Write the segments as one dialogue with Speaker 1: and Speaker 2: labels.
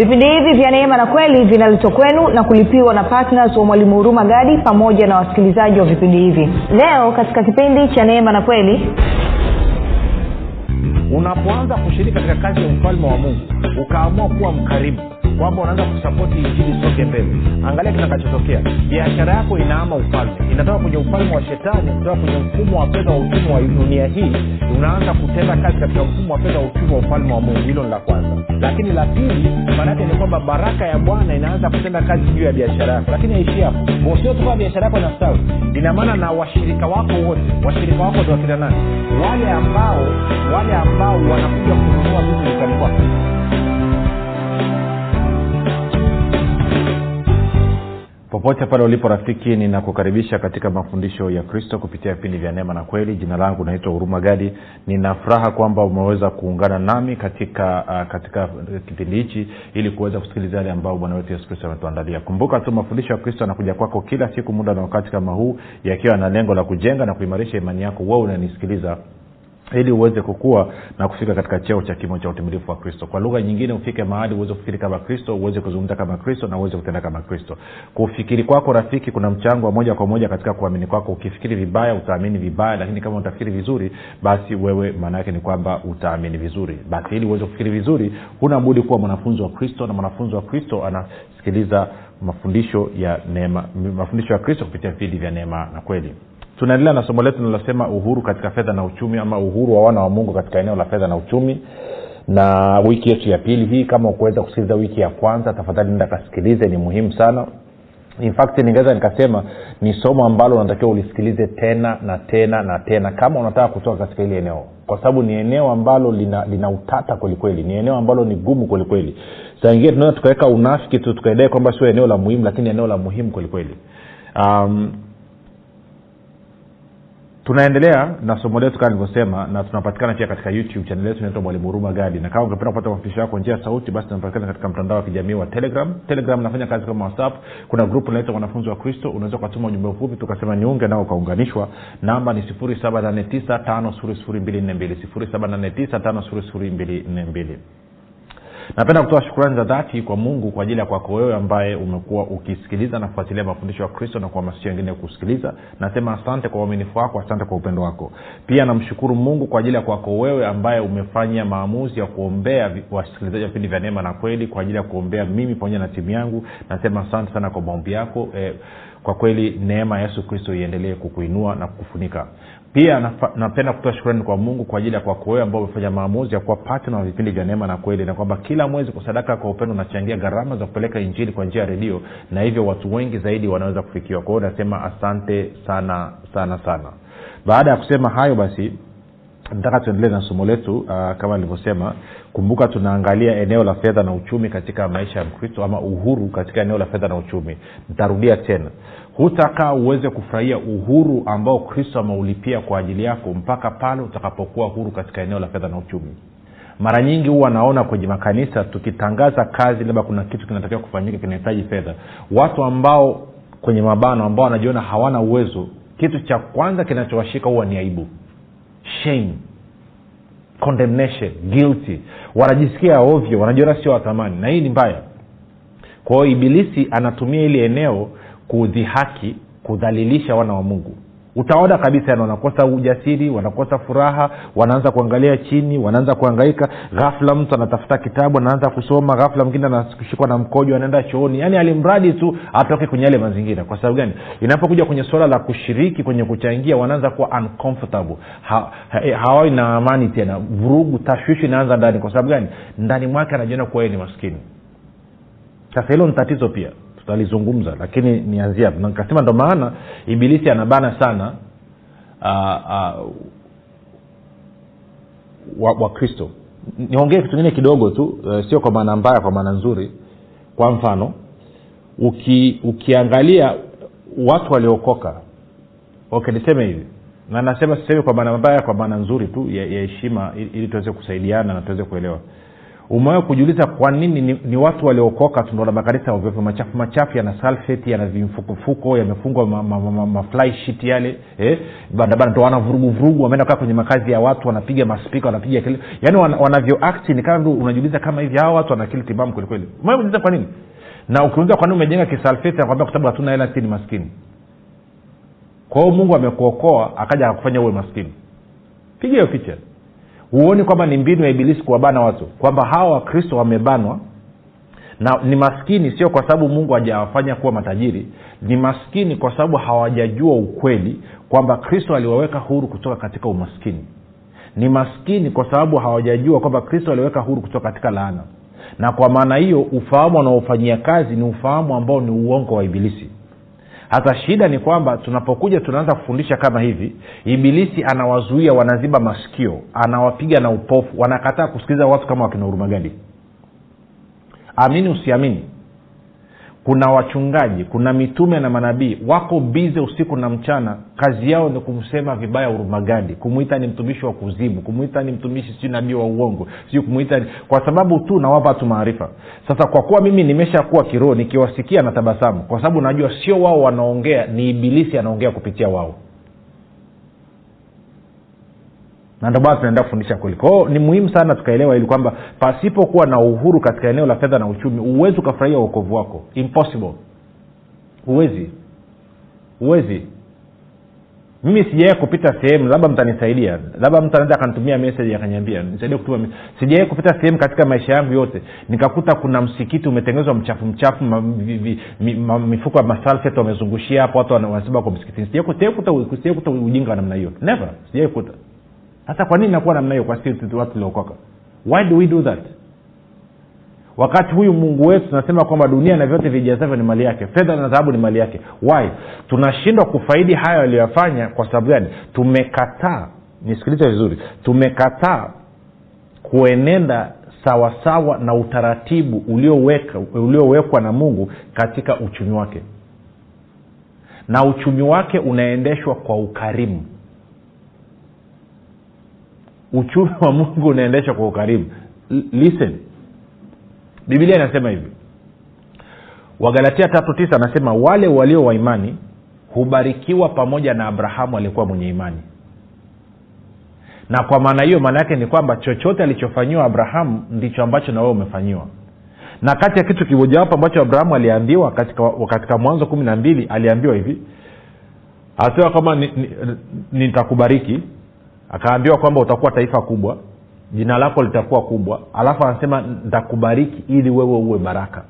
Speaker 1: vipindi hivi vya neema na kweli vinaletwa kwenu na kulipiwa na ptns wa mwalimu huruma gadi pamoja na wasikilizaji wa vipindi hivi. Leo katika kipindi cha neema na kweli
Speaker 2: unapoanza kushiriki katika kazi ya ufalme wa mungu ukaamua kuwa mkarimu kwamba unaanza kusapoti injili soke mbele. Angalia kitakachotokea. Biashara yako inaama ufalme. Inatoka kwenye ufalme wa shetani kutoka kwenye mfumo wa fedha wa uchumi wa dunia hii. Unaanza kutenda kazi katika mfumo wa fedha wa uchumi wa ufalme wa mungu. Hilo ni la kwanza. Lakini la pili maanaake ni kwamba baraka ya bwana inaanza kutenda kazi juu ya biashara yako. Lakini aishi hapo. Usiotoka biashara yako inastawi ina maana na washirika wako wote washirika wako ndo wakina nani? Wale ambao wale ambao wanakuja kununua vitu dukani kwako popote pale ulipo rafiki ninakukaribisha katika mafundisho ya kristo kupitia vipindi vya neema na kweli. Jina langu naitwa huruma gadi. Nina furaha kwamba umeweza kuungana nami katika uh, katika kipindi hichi ili kuweza kusikiliza yale ambayo bwana wetu yesu kristo ametuandalia. Kumbuka tu mafundisho ya kristo yanakuja kwako kila siku muda na wakati kama huu yakiwa na lengo la kujenga na kuimarisha imani yako. Wewe unanisikiliza ili uweze kukua na kufika katika cheo cha kimo cha utimilifu wa kristo. Kwa lugha nyingine ufike mahali uweze kufikiri kama kristo uweze kuzungumza kama kristo na uweze kutenda kama kristo. Kufikiri kwako rafiki kuna mchango wa moja kwa moja katika kuamini kwako. Ukifikiri vibaya utaamini vibaya lakini kama utafikiri vizuri basi wewe maana yake ni kwamba utaamini vizuri. Basi ili uweze kufikiri vizuri huna budi kuwa mwanafunzi wa kristo na mwanafunzi wa kristo anasikiliza mafundisho ya neema mafundisho ya kristo kupitia vipindi vya neema na kweli tunaendelea na somo letu linalosema uhuru katika fedha na uchumi ama uhuru wa wana wa mungu katika eneo la fedha na uchumi. Na wiki yetu ya pili hii kama ukuweza kusikiliza wiki ya kwanza tafadhali nenda kasikilize ni muhimu sana. In fact ningeweza nikasema ni somo ambalo unatakiwa ulisikilize tena na tena na tena kama unataka kutoka katika hili eneo. Kwa sababu ni eneo ambalo lina, lina utata kwelikweli ni eneo ambalo ni gumu kwelikweli saa tunaweza tukaweka unafiki tu tukaidai kwamba sio eneo la muhimu lakini eneo la muhimu kwelikweli um, tunaendelea na somo letu kama nilivyosema na tunapatikana pia katika youtube chanel yetu inaitwa mwalimu huruma gadi na kama ungependa kupata mafundisho yako njia ya sauti basi tunapatikana katika mtandao wa kijamii wa telegram. Telegram nafanya kazi kama whatsapp. Kuna grupu inaitwa wanafunzi wa kristo. Unaweza ukatuma ujumbe mfupi tukasema niunge nao ukaunganishwa namba ni 789 789 napenda kutoa shukurani za dhati kwa mungu kwa ajili ya kwako wewe ambaye umekuwa ukisikiliza na kufuatilia mafundisho ya kristo na kuhamasisha wengine kusikiliza. Nasema asante kwa uaminifu wako asante kwa upendo wako. Pia namshukuru mungu kwa ajili ya kwako wewe ambaye umefanya maamuzi ya kuombea wasikilizaji wa vipindi vya neema na kweli kwa ajili ya kuombea mimi pamoja na timu yangu. Nasema asante sana kwa maombi yako. Eh, kwa kweli neema ya yesu kristo iendelee kukuinua na kukufunika. Pia napenda kutoa shukrani kwa mungu kwa ajili ya kwako wewe ambao umefanya maamuzi ya kuwa patna wa vipindi vya neema na kweli na kwamba kila mwezi kwa sadaka kwa upendo unachangia gharama za kupeleka injili kwa njia ya redio na hivyo watu wengi zaidi wanaweza kufikiwa. Kwa hiyo nasema asante sana sana sana. Baada ya kusema hayo basi nataka tuendelee na somo letu uh, kama nilivyosema. Kumbuka tunaangalia eneo la fedha na uchumi katika maisha ya mkristo ama uhuru katika eneo la fedha na uchumi. Nitarudia tena. Hutaka uweze kufurahia uhuru ambao kristo ameulipia kwa ajili yako mpaka pale utakapokuwa huru katika eneo la fedha na uchumi. Mara nyingi huwa naona kwenye makanisa tukitangaza kazi labda kuna kitu kinatakiwa kufanyika kinahitaji fedha. Watu ambao kwenye mabano ambao wanajiona hawana uwezo kitu cha kwanza kinachowashika huwa ni aibu shame condemnation guilty. Wanajisikia ovyo wanajiona sio wathamani na hii ni mbaya. Kwa hiyo ibilisi anatumia ili eneo kudhihaki kudhalilisha wana wa mungu utaona kabisa yani wanakosa ujasiri wanakosa furaha wanaanza kuangalia chini wanaanza kuangaika ghafla mtu anatafuta kitabu anaanza kusoma ghafla mwingine anashikwa na mkojo anaenda chooni. Yaani alimradi tu atoke kwenye yale mazingira. Kwa sababu gani? Inapokuja kwenye suala la kushiriki kwenye kuchangia wanaanza kuwa uncomfortable. Ha, ha, hawawi na amani tena. Vurugu tashwishi inaanza ndani. Kwa sababu gani? Ndani mwake anajiona kuwa ni maskini. Sasa hilo ni tatizo pia tutalizungumza lakini nianzia hapo. Nikasema ndo maana ibilisi anabana sana wakristo wa niongee kitu ingine kidogo tu uh, sio kwa maana mbaya kwa maana nzuri. Kwa mfano uki, ukiangalia watu waliokoka okay niseme hivi. Na nasema sisemi kwa maana mbaya kwa maana nzuri tu ya heshima ili tuweze kusaidiana na tuweze kuelewa umewahi kujiuliza kwa nini ni, ni watu waliookoka tunaona makanisa ovyoovyo machafu machafu yana salfeti yana vimfukofuko yamefungwa maflyshit ma, ma, ma, yale eh? barabara ndo wana vurugu wameenda kaa kwenye makazi ya watu wanapiga maspika wanapiga kile yaani wan, wanavyo akti ni kama unajiuliza kama hivi hawa watu wanakili timamu kwelikweli umejiuliza kwa nini? Na ukiuliza kwa nini umejenga kisalfeti nakwambia kwa sababu hatuna hela si ni maskini. Kwa hiyo mungu amekuokoa akaja akakufanya uwe maskini. Piga hiyo picha huoni kwamba ni mbinu ya ibilisi kuwabana watu? Kwamba hawa wakristo wamebanwa? Na ni maskini sio kwa sababu mungu hajawafanya kuwa matajiri. Ni maskini kwa sababu hawajajua ukweli kwamba kristo aliwaweka huru kutoka katika umaskini. Ni maskini kwa sababu hawajajua kwamba kristo aliweka huru kutoka katika laana. Na kwa maana hiyo ufahamu wanaofanyia kazi ni ufahamu ambao ni uongo wa ibilisi hata shida ni kwamba tunapokuja tunaanza kufundisha kama hivi ibilisi anawazuia wanaziba masikio anawapiga na upofu wanakataa kusikiliza watu kama wakina hurumagadi amini usiamini kuna wachungaji kuna mitume na manabii wako bize usiku na mchana kazi yao ni kumsema vibaya urumagadi kumwita ni mtumishi wa kuzimu kumwita ni mtumishi siu nabii wa uongo siu kumwita ni... kwa sababu tu nawapa tu maarifa. Sasa kwa kuwa mimi nimeshakuwa kiroho nikiwasikia na tabasamu kwa sababu najua sio wao wanaongea ni ibilisi anaongea kupitia wao na ndio tunaenda kufundisha kweli. Kwao ni muhimu sana tukaelewa ili kwamba pasipokuwa na uhuru katika eneo la fedha na uchumi huwezi ukafurahia uokovu wako. Impossible. Huwezi. Huwezi. Mimi sijawai kupita sehemu labda mtanisaidia. Labda mtu anaweza akanitumia message akanyambia nisaidie kutuma sijawai kupita sehemu katika maisha yangu yote nikakuta kuna msikiti umetengenezwa mchafu mchafu ma, mifuko ya masalfet wamezungushia hapo watu wanasema kwa msikitini. Sijawai ujinga wa namna hiyo. Never. Sijawai kuta hasa kwa nini nakuwa namna hiyo kwa sisi watu tuliokoka why do we do that? Wakati huyu mungu wetu tunasema kwamba dunia na vyote vijazavyo ni mali yake fedha na dhahabu ni mali yake. Why? Tunashindwa kufaidi hayo aliyoyafanya kwa sababu gani? Tumekataa nisikilize vizuri tumekataa kuenenda sawasawa na utaratibu uliowekwa ulio na mungu katika uchumi wake. Na uchumi wake unaendeshwa kwa ukarimu uchumi wa mungu unaendeshwa kwa ukarimu. Listen. Bibilia inasema hivi. Wagalatia tatu tisa anasema wale walio wa imani hubarikiwa pamoja na abrahamu aliyekuwa mwenye imani. Na kwa maana hiyo maana yake ni kwamba chochote alichofanyiwa abrahamu ndicho ambacho na wewe umefanyiwa. Na kati ya kitu kimojawapo ambacho abrahamu aliambiwa katika, katika mwanzo kumi na mbili aliambiwa hivi asema kwamba nitakubariki ni, ni, ni akaambiwa kwamba utakuwa taifa kubwa jina lako litakuwa kubwa alafu anasema ntakubariki ili wewe uwe baraka.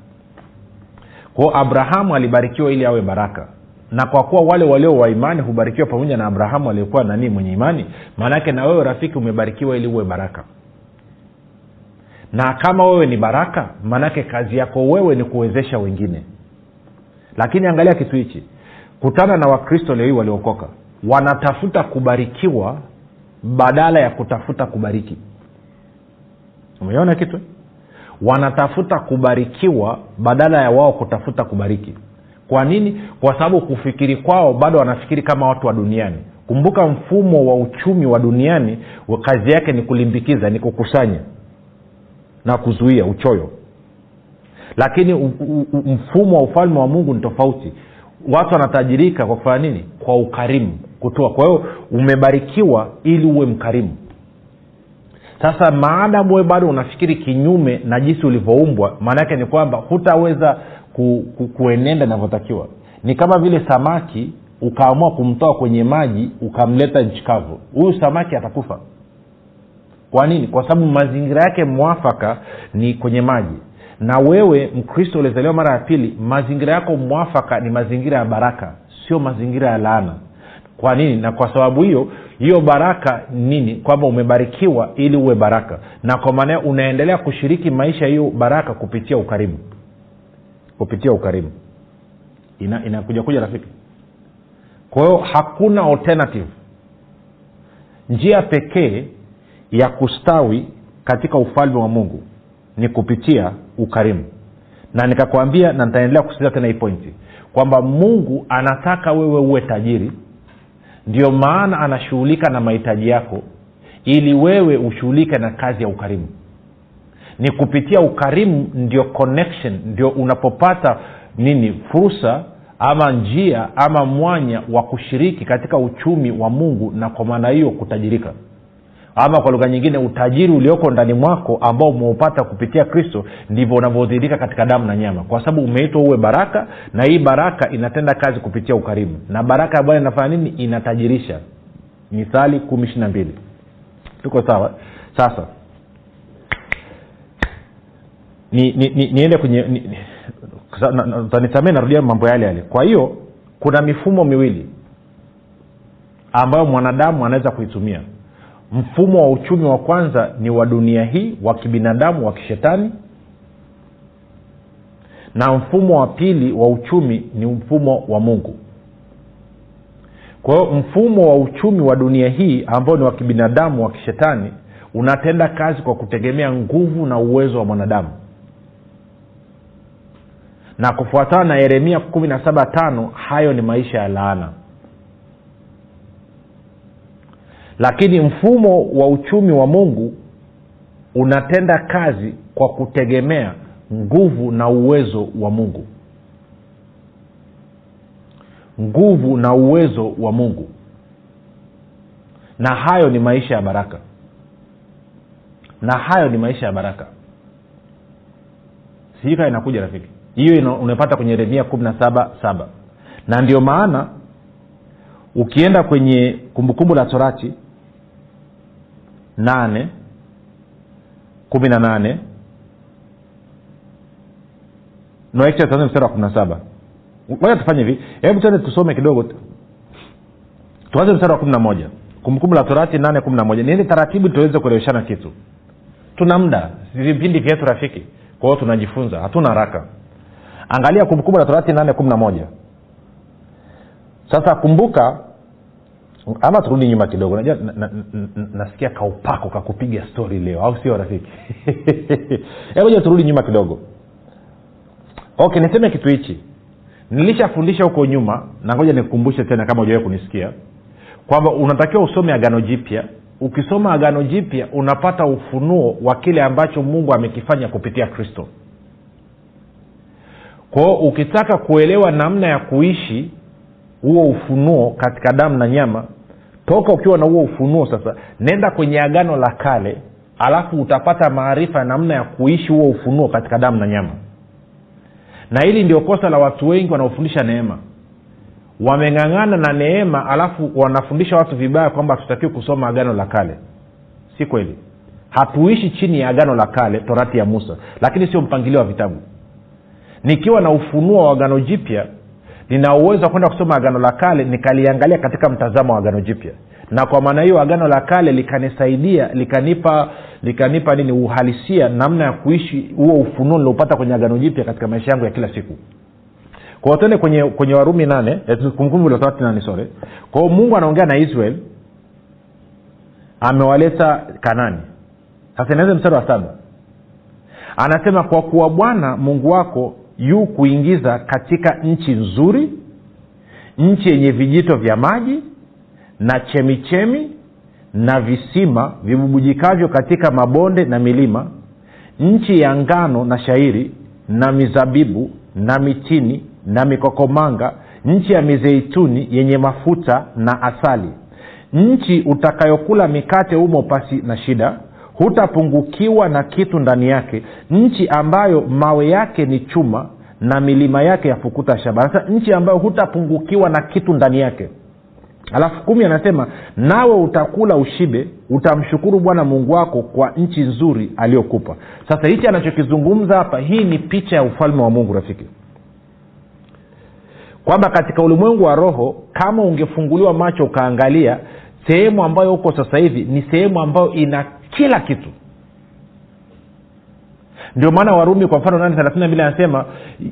Speaker 2: Kwao abrahamu alibarikiwa ili awe baraka. Na kwa kuwa wale walio waimani hubarikiwa pamoja na abrahamu aliyekuwa nanii mwenye imani maanaake na wewe rafiki umebarikiwa ili uwe baraka. Na kama wewe ni baraka maanake kazi yako wewe ni kuwezesha wengine. Lakini angalia kitu hichi. Kutana na wakristo leo hii waliokoka wanatafuta kubarikiwa badala ya kutafuta kubariki umeona kitu? Wanatafuta kubarikiwa badala ya wao kutafuta kubariki. Kwa nini? Kwa sababu kufikiri kwao bado wanafikiri kama watu wa duniani. Kumbuka mfumo wa uchumi wa duniani kazi yake ni kulimbikiza ni kukusanya na kuzuia uchoyo. Lakini mfumo wa ufalme wa mungu ni tofauti. Watu wanatajirika kwa kufanya nini? Kwa ukarimu kutoa kwa hiyo umebarikiwa ili uwe mkarimu. Sasa maadamu we bado unafikiri kinyume na jinsi ulivyoumbwa maana yake ni kwamba hutaweza ku, ku, kuenenda inavyotakiwa. Ni kama vile samaki ukaamua kumtoa kwenye maji ukamleta nchi kavu. Huyu samaki atakufa. Kwa nini? Kwa sababu mazingira yake mwafaka ni kwenye maji. Na wewe mkristo ulizaliwa mara ya pili mazingira yako mwafaka ni mazingira ya baraka sio mazingira ya laana kwa nini? Na kwa sababu hiyo hiyo baraka nini? Kwamba umebarikiwa ili uwe baraka. Na kwa maana unaendelea kushiriki maisha hiyo baraka kupitia ukarimu. Kupitia ukarimu. Ina inakuja kuja rafiki. Kwa hiyo hakuna alternative. Njia pekee ya kustawi katika ufalme wa mungu ni kupitia ukarimu. Na nikakwambia na nitaendelea kusikiliza tena hii pointi. Kwamba mungu anataka wewe uwe tajiri ndio maana anashughulika na mahitaji yako ili wewe ushughulike na kazi ya ukarimu. Ni kupitia ukarimu ndio connection ndio unapopata nini fursa ama njia ama mwanya wa kushiriki katika uchumi wa mungu na kwa maana hiyo kutajirika ama kwa lugha nyingine utajiri ulioko ndani mwako ambao umeupata kupitia kristo ndivyo unavyodhirika katika damu na nyama. Kwa sababu umeitwa uwe baraka na hii baraka inatenda kazi kupitia ukarimu. Na baraka ya bwana inafanya nini? Inatajirisha. Mithali kumi ishiri na mbili. Tuko sawa? Sasa. Ni, ni, ni, kwenye ni, ni, utanisamee narudia mambo yale yale. Kwa hiyo kuna mifumo miwili ambayo mwanadamu anaweza kuitumia mfumo wa uchumi wa kwanza ni wa dunia hii wa kibinadamu wa kishetani. Na mfumo wa pili wa uchumi ni mfumo wa mungu. Kwa hiyo mfumo wa uchumi wa dunia hii ambao ni wa kibinadamu wa kishetani unatenda kazi kwa kutegemea nguvu na uwezo wa mwanadamu. Na kufuatana na yeremia kumi na saba tano hayo ni maisha ya laana lakini mfumo wa uchumi wa mungu unatenda kazi kwa kutegemea nguvu na uwezo wa mungu. Nguvu na uwezo wa mungu. Na hayo ni maisha ya baraka. Na hayo ni maisha ya baraka. Sijui kaa inakuja rafiki. Hiyo unapata kwenye yeremia kumi na saba saba. Na ndio maana ukienda kwenye kumbukumbu la torati nane kumi na nane no mstari wa kumi na saba. Moja tufanye hivi. Hebu tuende tusome kidogo. Tuanze mstari wa kumi na moja. Kumbukumbu la torati nane kumi na moja. Niende taratibu tuweze kueleweshana kitu. Tuna muda. Vipindi vyetu rafiki. Kwa hiyo tunajifunza. Hatuna haraka. Angalia kumbukumbu la torati nane kumi na moja. Sasa kumbuka ama turudi nyuma kidogo. Najua na, na, na, nasikia kaupako kakupiga stori leo. Au sio rafiki? Hebuja turudi nyuma kidogo. Okay niseme kitu hichi. Nilishafundisha huko nyuma na ngoja nikukumbushe tena kama ujawai kunisikia kwamba unatakiwa usome agano jipya. Ukisoma agano jipya unapata ufunuo wa kile ambacho mungu amekifanya kupitia kristo. Kwao ukitaka kuelewa namna ya kuishi huo ufunuo katika damu na nyama. Toka ukiwa na huo ufunuo sasa nenda kwenye agano la kale alafu utapata maarifa ya namna ya kuishi huo ufunuo katika damu na nyama. Na hili ndio kosa la watu wengi wanaofundisha neema. Wameng'ang'ana na neema alafu wanafundisha watu vibaya kwamba hatutakiwi kusoma agano la kale. Si kweli. Hatuishi chini ya agano la kale torati ya musa lakini sio mpangilio wa vitabu. Nikiwa na ufunuo wa agano jipya nina uwezo wa kwenda kusoma agano la kale nikaliangalia katika mtazamo wa agano jipya. Na kwa maana hiyo agano la kale likanisaidia likanipa likanipa nini uhalisia namna ya kuishi huo ufunuo niliopata kwenye agano jipya katika maisha yangu ya kila siku. Kwao tende kwenye kwenye warumi nane kumbukumbu la nane sore kwao mungu anaongea na israel amewaleta kanani. Sasa inaweza mstari wa saba. Anasema kwa kuwa bwana mungu wako yu kuingiza katika nchi nzuri nchi yenye vijito vya maji na chemichemi na visima vibubujikavyo katika mabonde na milima nchi ya ngano na shairi na mizabibu na mitini na mikokomanga nchi ya mizeituni yenye mafuta na asali. Nchi utakayokula mikate humo pasi na shida hutapungukiwa na kitu ndani yake. Nchi ambayo mawe yake ni chuma na milima yake yafukuta shaba. Sasa nchi ambayo hutapungukiwa na kitu ndani yake. Alafu kumi anasema nawe utakula ushibe utamshukuru bwana mungu wako kwa nchi nzuri aliyokupa. Sasa hichi anachokizungumza hapa hii ni picha ya ufalme wa mungu rafiki. Kwamba katika ulimwengu wa roho kama ungefunguliwa macho ukaangalia sehemu ambayo huko sasa hivi ni sehemu ambayo ina kila kitu. Ndio maana warumi kwa mfano nane thelathini anasema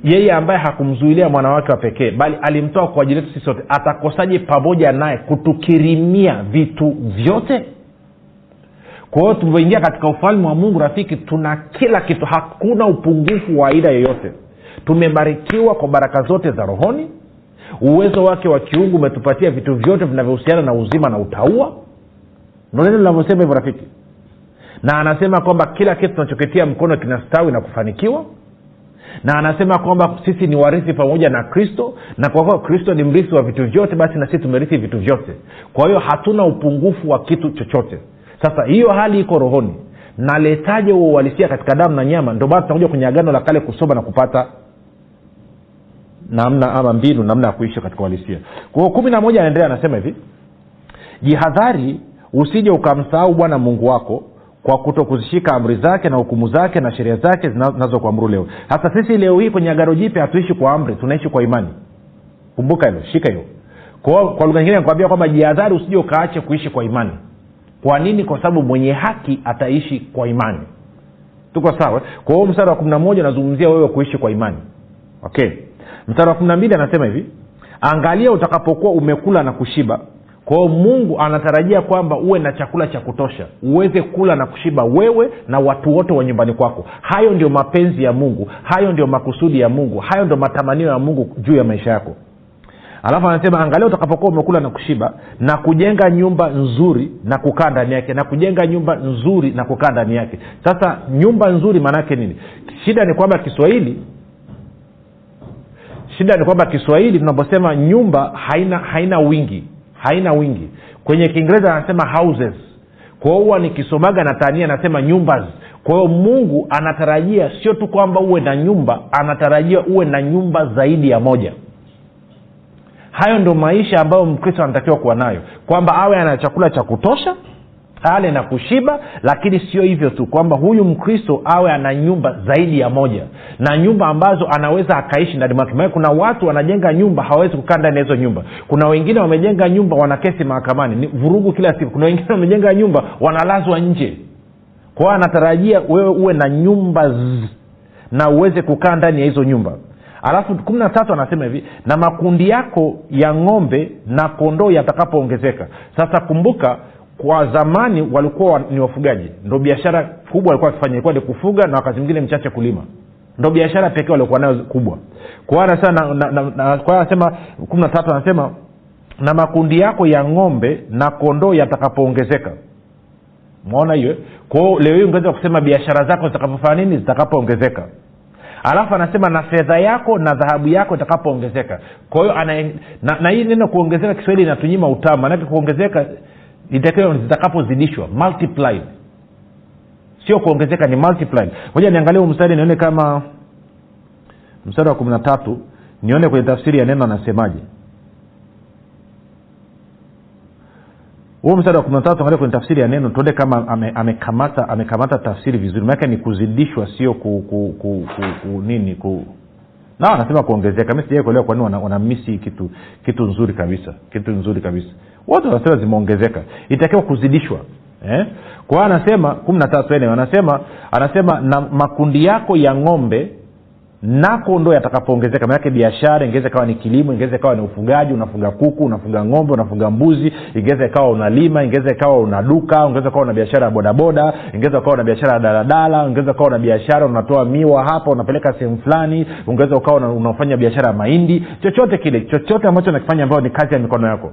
Speaker 2: yeye ambaye hakumzuilia mwana wake wa pekee bali alimtoa kwa ajili yetu sisi sote atakosaje pamoja naye kutukirimia vitu vyote? Kwa hiyo tulivyoingia katika ufalme wa mungu rafiki tuna kila kitu. Hakuna upungufu wa aina yoyote. Tumebarikiwa kwa baraka zote za rohoni. Uwezo wake wa kiungu umetupatia vitu vyote vinavyohusiana na uzima na utaua ndo neno linavyosema hivyo rafiki na anasema kwamba kila kitu tunachokitia mkono kinastawi na kufanikiwa. Na anasema kwamba sisi ni warithi pamoja na kristo na kwa kuwa kristo ni mrithi wa vitu vyote basi na sisi tumerithi vitu vyote. Kwa hiyo hatuna upungufu wa kitu chochote. Sasa hiyo hali iko rohoni. Naletaje huo uhalisia katika damu na nyama? Ndio maana tunakuja kwenye agano la kale kusoma na kupata namna ama mbinu namna ya kuishi katika uhalisia. Kwa hiyo kumi na moja anaendelea anasema hivi jihadhari usije ukamsahau bwana mungu wako kwa kuto kuzishika amri zake na hukumu zake na sheria zake zinazokuamuru leo. Hasa sisi leo hii kwenye agano jipya hatuishi kwa amri tunaishi kwa imani. Kumbuka hilo shika kwa, kwa lugha nyingine nakwambia kwamba jihadhari usije ukaache kuishi kwa imani. Kwa nini? Kwa sababu mwenye haki ataishi kwa imani. Tuko sawa? Kwa huo mstari wa kumi na moja unazungumzia wewe kuishi kwa imani. Okay. Mstari wa kumi na mbili anasema hivi angalia utakapokuwa umekula na kushiba kwa mungu anatarajia kwamba uwe na chakula cha kutosha uweze kula na kushiba wewe na watu wote wa nyumbani kwako. Hayo ndio mapenzi ya mungu hayo ndio makusudi ya mungu hayo ndio matamanio ya mungu juu ya maisha yako. Alafu anasema angalia utakapokuwa umekula na kushiba na kujenga nyumba nzuri na kukaa ndani yake na kujenga nyumba nzuri na kukaa ndani yake. Sasa nyumba nzuri maanaake nini? Shida ni kwamba kiswahili shida ni kwamba kiswahili tunaposema nyumba haina haina wingi haina wingi. Kwenye kiingereza anasema houses. Kwa huwa nikisomaga na tania anasema nyumbas. Kwa hiyo mungu anatarajia sio tu kwamba uwe na nyumba anatarajia uwe na nyumba zaidi ya moja. Hayo ndo maisha ambayo mkristo anatakiwa kuwa nayo. Kwamba awe ana chakula cha kutosha ale na kushiba lakini sio hivyo tu kwamba huyu mkristo awe ana nyumba zaidi ya moja na nyumba ambazo anaweza akaishi ndani mwake. Maana kuna watu wanajenga nyumba hawawezi kukaa ndani ya hizo nyumba. Kuna wengine wamejenga nyumba wana kesi mahakamani. Ni vurugu kila siku. Kuna wengine wamejenga nyumba wanalazwa nje. Kwao anatarajia wewe uwe na nyumba zzz, na uweze kukaa ndani ya hizo nyumba. Alafu kumi na tatu anasema hivi na makundi yako ya ng'ombe na kondoo yatakapoongezeka. Sasa kumbuka kwa zamani walikuwa ni wafugaji. Ndo biashara kubwa walikuwa wakifanya. Ilikuwa ni kufuga na wakati mwingine mchache kulima. Ndo biashara pekee waliokuwa nayo kubwa. Kwa anasema kumi na tatu anasema na makundi yako ya ng'ombe na kondoo yatakapoongezeka. Mwaona hiyo kwao leo hii ungeweza kusema biashara zako zitakapofanya nini? Zitakapoongezeka. Alafu anasema na fedha yako na dhahabu yako itakapoongezeka. Kwa hiyo na, na hii neno kuongezeka kiswahili inatunyima utamu manake kuongezeka itakiwa zitakapozidishwa multiplied. Sio kuongezeka ni multiplied. Moja niangalie mstari nione kama mstari wa kumi na tatu nione kwenye tafsiri ya neno anasemaje. Huo mstari wa kumi na tatu angalia kwenye tafsiri ya neno tuone kama amekamata ame amekamata tafsiri vizuri. Maanake ni kuzidishwa sio ku, ku, ku, ku, ku nini ku. Na anasema kuongezeka. Mi sijai kuelewa kwa nini wanamisi wana kitu kitu nzuri kabisa kitu nzuri kabisa wote wanasema zimeongezeka. Itakiwa kuzidishwa eh? kwa anasema kumi na tatu eneo anasema anasema na makundi yako ya ng'ombe nako ndo yatakapoongezeka. Manake biashara ingeweza ikawa ni kilimo ingeweza ikawa ni ufugaji unafuga kuku unafuga ng'ombe unafuga mbuzi ingeweza ikawa unalima ingeweza ikawa una duka ungeweza ukawa una biashara ya bodaboda ingeweza ukawa una biashara ya daladala ungeweza ukawa una biashara unatoa miwa hapa unapeleka sehemu fulani ungeweza ukawa unafanya biashara ya mahindi chochote kile chochote ambacho nakifanya ambayo ni kazi ya mikono yako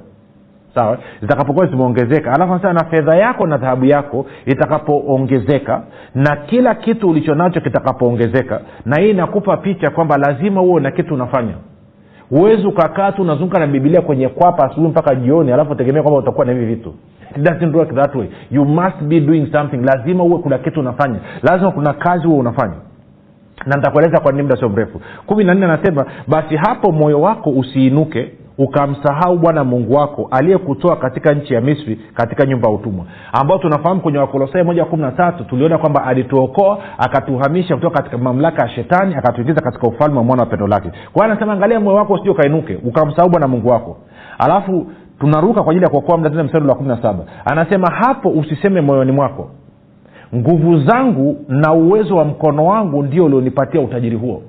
Speaker 2: sawa? Zitakapokuwa zimeongezeka. Alafu anasema na fedha yako na dhahabu yako itakapoongezeka na kila kitu ulicho nacho kitakapoongezeka. Na hii inakupa picha kwamba lazima huo na kitu unafanya. Huwezi ukakaa tu unazunguka na bibilia kwenye kwapa asubuhi mpaka jioni alafu tegemea kwamba utakuwa na hivi vitu. It doesn't work that way. You must be doing something. Lazima uwe kuna kitu unafanya. Lazima kuna kazi huo unafanya. Na nitakueleza kwa nini muda sio mrefu. Kumi na nne anasema basi hapo moyo wako usiinuke ukamsahau bwana mungu wako aliyekutoa katika nchi ya misri katika nyumba ya utumwa. Ambao tunafahamu kwenye wakolosai moja kumi na tatu tuliona kwamba alituokoa akatuhamisha kutoka katika mamlaka ya shetani akatuingiza katika ufalme wa mwana wa pendo lake. Kwa hiyo anasema angalia moyo wako usije ukainuke ukamsahau bwana mungu wako. Alafu tunaruka kwa ajili ya kuokoa mda tena wa kumi na saba. Anasema hapo usiseme moyoni mwako nguvu zangu na uwezo wa mkono wangu ndio ulionipatia utajiri huo.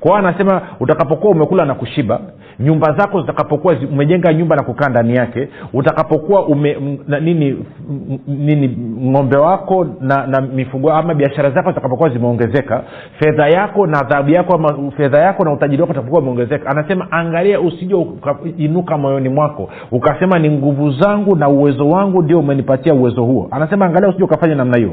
Speaker 2: Kwa hiyo anasema utakapokuwa umekula na kushiba nyumba zako zitakapokuwa umejenga nyumba na kukaa ndani yake utakapokuwa ume, m, na, nini m, nini ng'ombe wako na, na mifugo ama biashara zako zitakapokuwa zimeongezeka fedha yako na adhabu yako ama fedha yako na utajiri wako utakapokuwa umeongezeka. Anasema angalia usije ukainuka moyoni mwako ukasema ni nguvu zangu na uwezo wangu ndio umenipatia uwezo huo. Anasema angalia usije ukafanya namna hiyo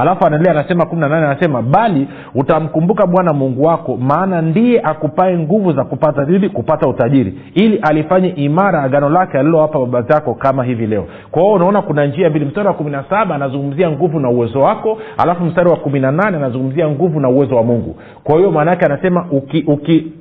Speaker 2: alafu anaendelea anasema kumi na nane anasema bali utamkumbuka bwana mungu wako maana ndiye akupae nguvu za kupata nini kupata utajiri ili alifanye imara agano lake alilowapa baba zako kama hivi leo. Kwa hiyo unaona kuna njia mbili. Mstari wa kumi na saba anazungumzia nguvu na uwezo wako alafu mstari wa kumi na nane anazungumzia nguvu na uwezo wa mungu. Kwa hiyo maanaake anasema uki, uki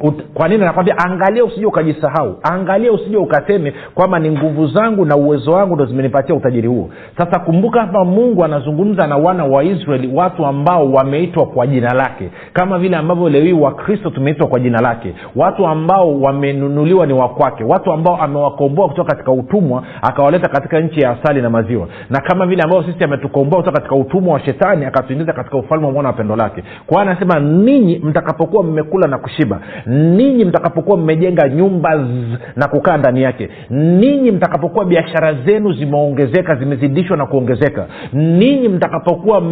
Speaker 2: Ut, kwa nini nakwambia angalia usije ukajisahau. Angalia usije ukaseme kwamba ni nguvu zangu na uwezo wangu ndo zimenipatia utajiri huo. Sasa kumbuka hapa mungu anazungumza na wana wa israeli watu ambao wameitwa kwa jina lake. Kama vile ambavyo leo wakristo tumeitwa kwa jina lake. Watu ambao wamenunuliwa ni wakwake watu ambao amewakomboa kutoka katika utumwa akawaleta katika nchi ya asali na maziwa. Na kama vile ambao sisi ametukomboa kutoka katika utumwa wa shetani akatuingiza katika ufalme wa mwana wa pendo lake. Kwao anasema ninyi mtakapokuwa mmekula na kushiba ninyi mtakapokuwa mmejenga nyumba na kukaa ndani yake. Ninyi mtakapokuwa biashara zenu zimeongezeka zimezidishwa na kuongezeka. Ninyi mtakapokuwa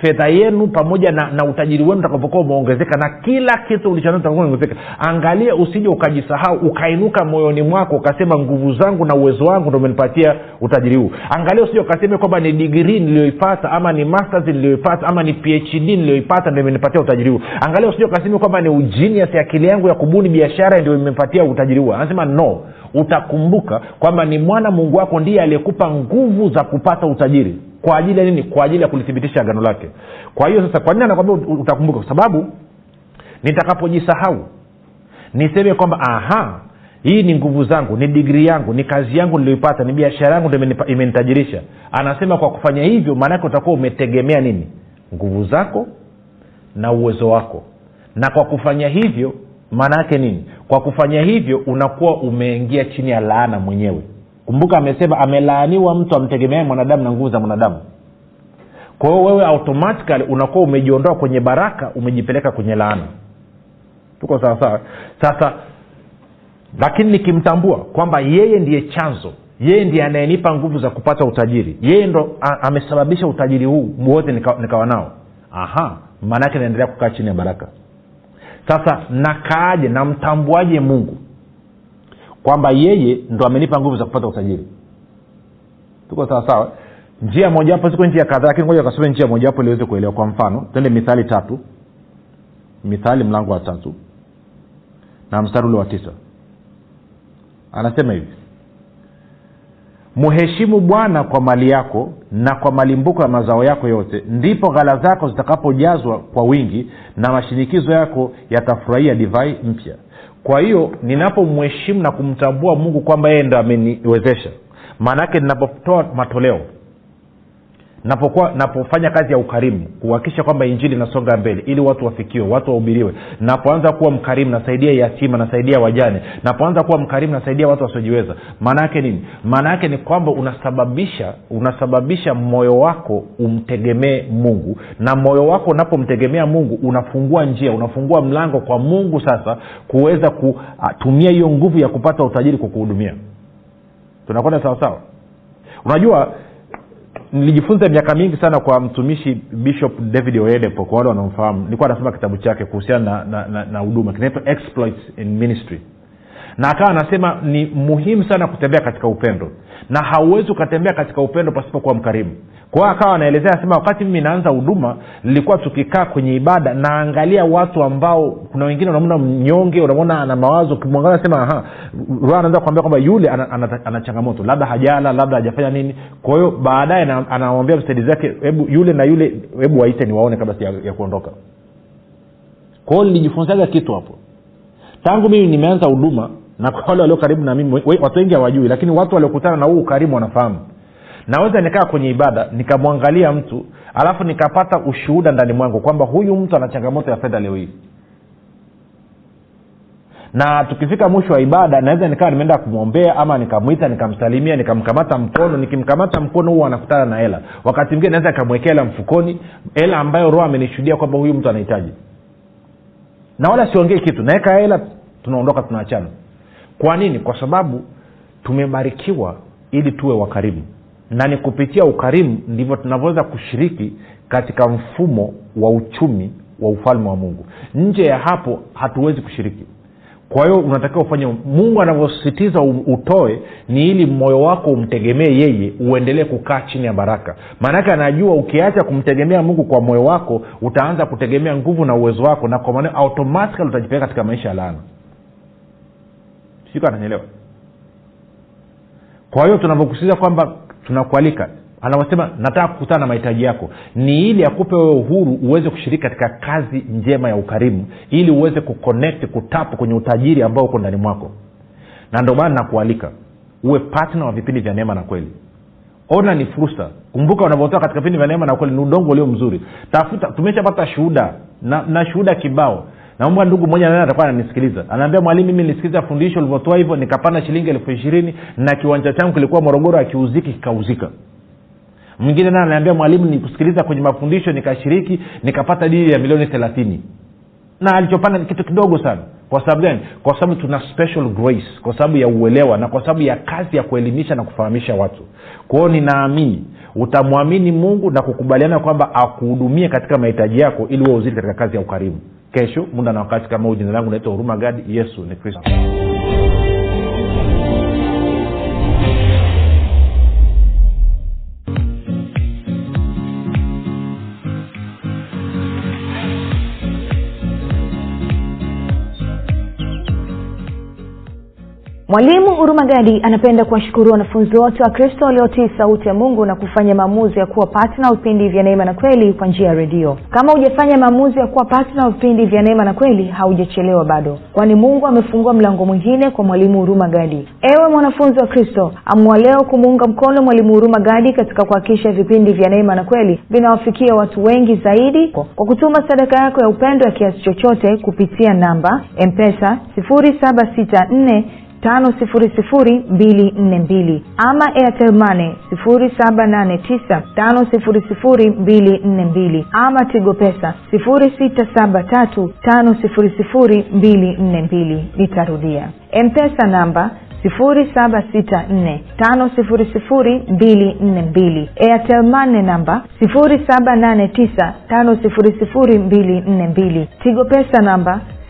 Speaker 2: fedha yenu pamoja na, na utajiri wenu utakapokuwa umeongezeka na kila kitu ulichoongezeka angalia usije ukajisahau ukainuka moyoni mwako ukasema nguvu zangu na uwezo wangu ndo umenipatia utajiri huu. Angalia usije ukasema kwamba ni digrii niliyoipata ama ni masters niliyoipata ama ni phd niliyoipata ndo imenipatia utajiri huu. Angalia usije ukasema kwamba ni ujinias akili yangu ya kubuni biashara ndio imepatia utajiri huo. Anasema no utakumbuka kwamba ni mwana mungu wako ndiye aliyekupa nguvu za kupata utajiri. Kwa ajili ya nini? Kwa ajili ya kulithibitisha agano lake. Kwa hiyo sasa kwa nini anakwambia utakumbuka? Kwa sababu nitakapojisahau niseme kwamba aha hii ni nguvu zangu ni digrii yangu ni kazi yangu niliyoipata ni biashara yangu ndo imenitajirisha anasema kwa kufanya hivyo maanake utakuwa umetegemea nini? Nguvu zako na uwezo wako. Na kwa kufanya hivyo maana yake nini? Kwa kufanya hivyo unakuwa umeingia chini ya laana mwenyewe. Kumbuka amesema amelaaniwa mtu amtegemeae mwanadamu na nguvu za mwanadamu. Kwa hiyo wewe automatikali unakuwa umejiondoa kwenye baraka umejipeleka kwenye laana. Tuko sawasawa sasa lakini nikimtambua kwamba yeye ndiye chanzo yeye ndiye anayenipa nguvu za kupata utajiri yeye ndo amesababisha utajiri huu wote nikawa nika nao. Aha maanaake naendelea kukaa chini ya baraka sasa nakaaje namtambuaje mungu? Kwamba yeye ndo amenipa nguvu za kupata utajiri tuko sawasawa njia mojawapo ziko njia kadhaa lakini ngoja kasome njia mojawapo iliweze kuelewa. Kwa mfano twende mithali tatu. Mithali mlango wa tatu. Na mstari ule wa tisa. Anasema hivi mheshimu bwana kwa mali yako na kwa malimbuko ya mazao yako yote. Ndipo ghala zako zitakapojazwa kwa wingi na mashinikizo yako yatafurahia divai mpya. Kwa hiyo ninapomheshimu na kumtambua mungu kwamba yeye ndo ameniwezesha maanaake ninapotoa matoleo napokuwa napofanya kazi ya ukarimu kuhakikisha kwamba injili inasonga mbele ili watu wafikiwe watu wahubiriwe. Napoanza kuwa mkarimu nasaidia yatima nasaidia wajane. Napoanza kuwa mkarimu nasaidia watu wasiojiweza. Maana yake nini? Maana yake ni kwamba unasababisha unasababisha moyo wako umtegemee mungu. Na moyo wako unapomtegemea mungu unafungua njia unafungua mlango kwa mungu sasa kuweza kutumia hiyo nguvu ya kupata utajiri kwa kuhudumia. Tunakwenda sawasawa unajua nilijifunza miaka mingi sana kwa mtumishi bishop david oedepo kwa wale wanaomfahamu. Nilikuwa anasoma kitabu chake kuhusiana na huduma kinaitwa exploits in ministry. Na akawa anasema ni muhimu sana kutembea katika upendo. Na hauwezi ukatembea katika upendo pasipokuwa mkarimu kwa hiyo akawa anaelezea anasema wakati mimi naanza huduma nilikuwa tukikaa kwenye ibada naangalia watu ambao kuna wengine unamwona mnyonge unamwona ana mawazo ukimwangalia sema roho kuambia kwamba yule ana, ana, ana changamoto labda hajala labda hajafanya nini. Kwa hiyo baadaye anamwambia msaidizi wake hebu yule na yule hebu waite niwaone kabla ya, ya kuondoka. Kwa nilijifunzaga kitu hapo. Tangu mimi nimeanza huduma na kwa wale walio karibu na mimi watu wengi hawajui lakini watu waliokutana na huu ukarimu wanafahamu naweza nikaa kwenye ibada nikamwangalia mtu alafu nikapata ushuhuda ndani mwangu kwamba huyu mtu ana changamoto ya fedha leo hii. Na tukifika mwisho wa ibada naweza nikawa nimeenda kumwombea ama nikamwita nikamsalimia nikamkamata mkono nikimkamata mkono huo anakutana na hela. Wakati mwingine naweza nikamwekea hela mfukoni hela ambayo roho amenishuhudia kwamba huyu mtu anahitaji. Na wala siongei kitu naweka hela tunaondoka tunaachana. Kwa nini? Kwa sababu tumebarikiwa ili tuwe wakarimu na ni kupitia ukarimu ndivyo tunavyoweza kushiriki katika mfumo wa uchumi wa ufalme wa mungu. Nje ya hapo hatuwezi kushiriki. Kwa hiyo unatakiwa ufanye mungu anavyosisitiza utoe ni ili moyo wako umtegemee yeye uendelee kukaa chini ya baraka. Maanake anajua ukiacha kumtegemea mungu kwa moyo wako utaanza kutegemea nguvu na uwezo wako na kwa maneo automatikali utajipeleka katika maisha ya laana. Siku ananyelewa kwa hiyo tunavyokusitiza kwamba tunakualika. Anavyosema nataka kukutana na mahitaji yako. Ni ili akupe wewe uhuru uweze kushiriki katika kazi njema ya ukarimu ili uweze kuconnect kutapu kwenye utajiri ambao uko ndani mwako. Na ndio maana nakualika uwe patna wa vipindi vya neema na kweli. Ona ni fursa. Kumbuka unavyotoa katika vipindi vya neema na kweli ni udongo ulio mzuri. Tafuta tumeshapata shuhuda na, na shuhuda kibao naomba ndugu mmoja naye atakuwa ananisikiliza. Anaambia mwalimu mimi nilisikiliza fundisho ulivyotoa hivyo nikapanda shilingi elfu ishirini na kiwanja changu kilikuwa morogoro akiuziki kikauzika. Mwingine naye anaambia mwalimu nikusikiliza kwenye mafundisho nikashiriki nikapata dili ya milioni thelathini. Na alichopanda ni kitu kidogo sana. Kwa sababu gani? Kwa sababu tuna special grace kwa sababu ya uelewa na kwa sababu ya kazi ya kuelimisha na kufahamisha watu. Kwao ninaamini utamwamini mungu na kukubaliana kwamba akuhudumie katika mahitaji yako ili uwe uzidi katika kazi ya ukarimu kesho muda na wakati kama huu jina langu naitwa huruma gadi. Yesu ni kristo
Speaker 1: mwalimu hurumagadi anapenda kuwashukuru wanafunzi wote wa kristo waliotii sauti ya mungu na kufanya maamuzi ya kuwa patna vipindi vya neema na kweli kwa njia ya redio. Kama hujafanya maamuzi ya kuwa patna vipindi vya neema na kweli haujachelewa bado. Kwani mungu amefungua mlango mwingine kwa mwalimu huruma gadi ewe mwanafunzi wa kristo amua kumuunga mkono mwalimu huruma gadi katika kuhakikisha vipindi vya neema na kweli vinawafikia watu wengi zaidi kwa kutuma sadaka yako ya upendo ya kiasi chochote kupitia namba empesa 764 tano sifuri sifuri mbili nne mbili ama airtelmane sifuri saba nane tisa tano sifuri sifuri mbili nne mbili ama tigo pesa sifuri sita saba tatu tano sifuri sifuri mbili nne mbili nitarudia. Mpesa namba sifuri saba sita nne tano sifuri sifuri mbili nne mbili airtelmane namba sifuri saba nane tisa tano sifuri sifuri mbili nne mbili tigo pesa namba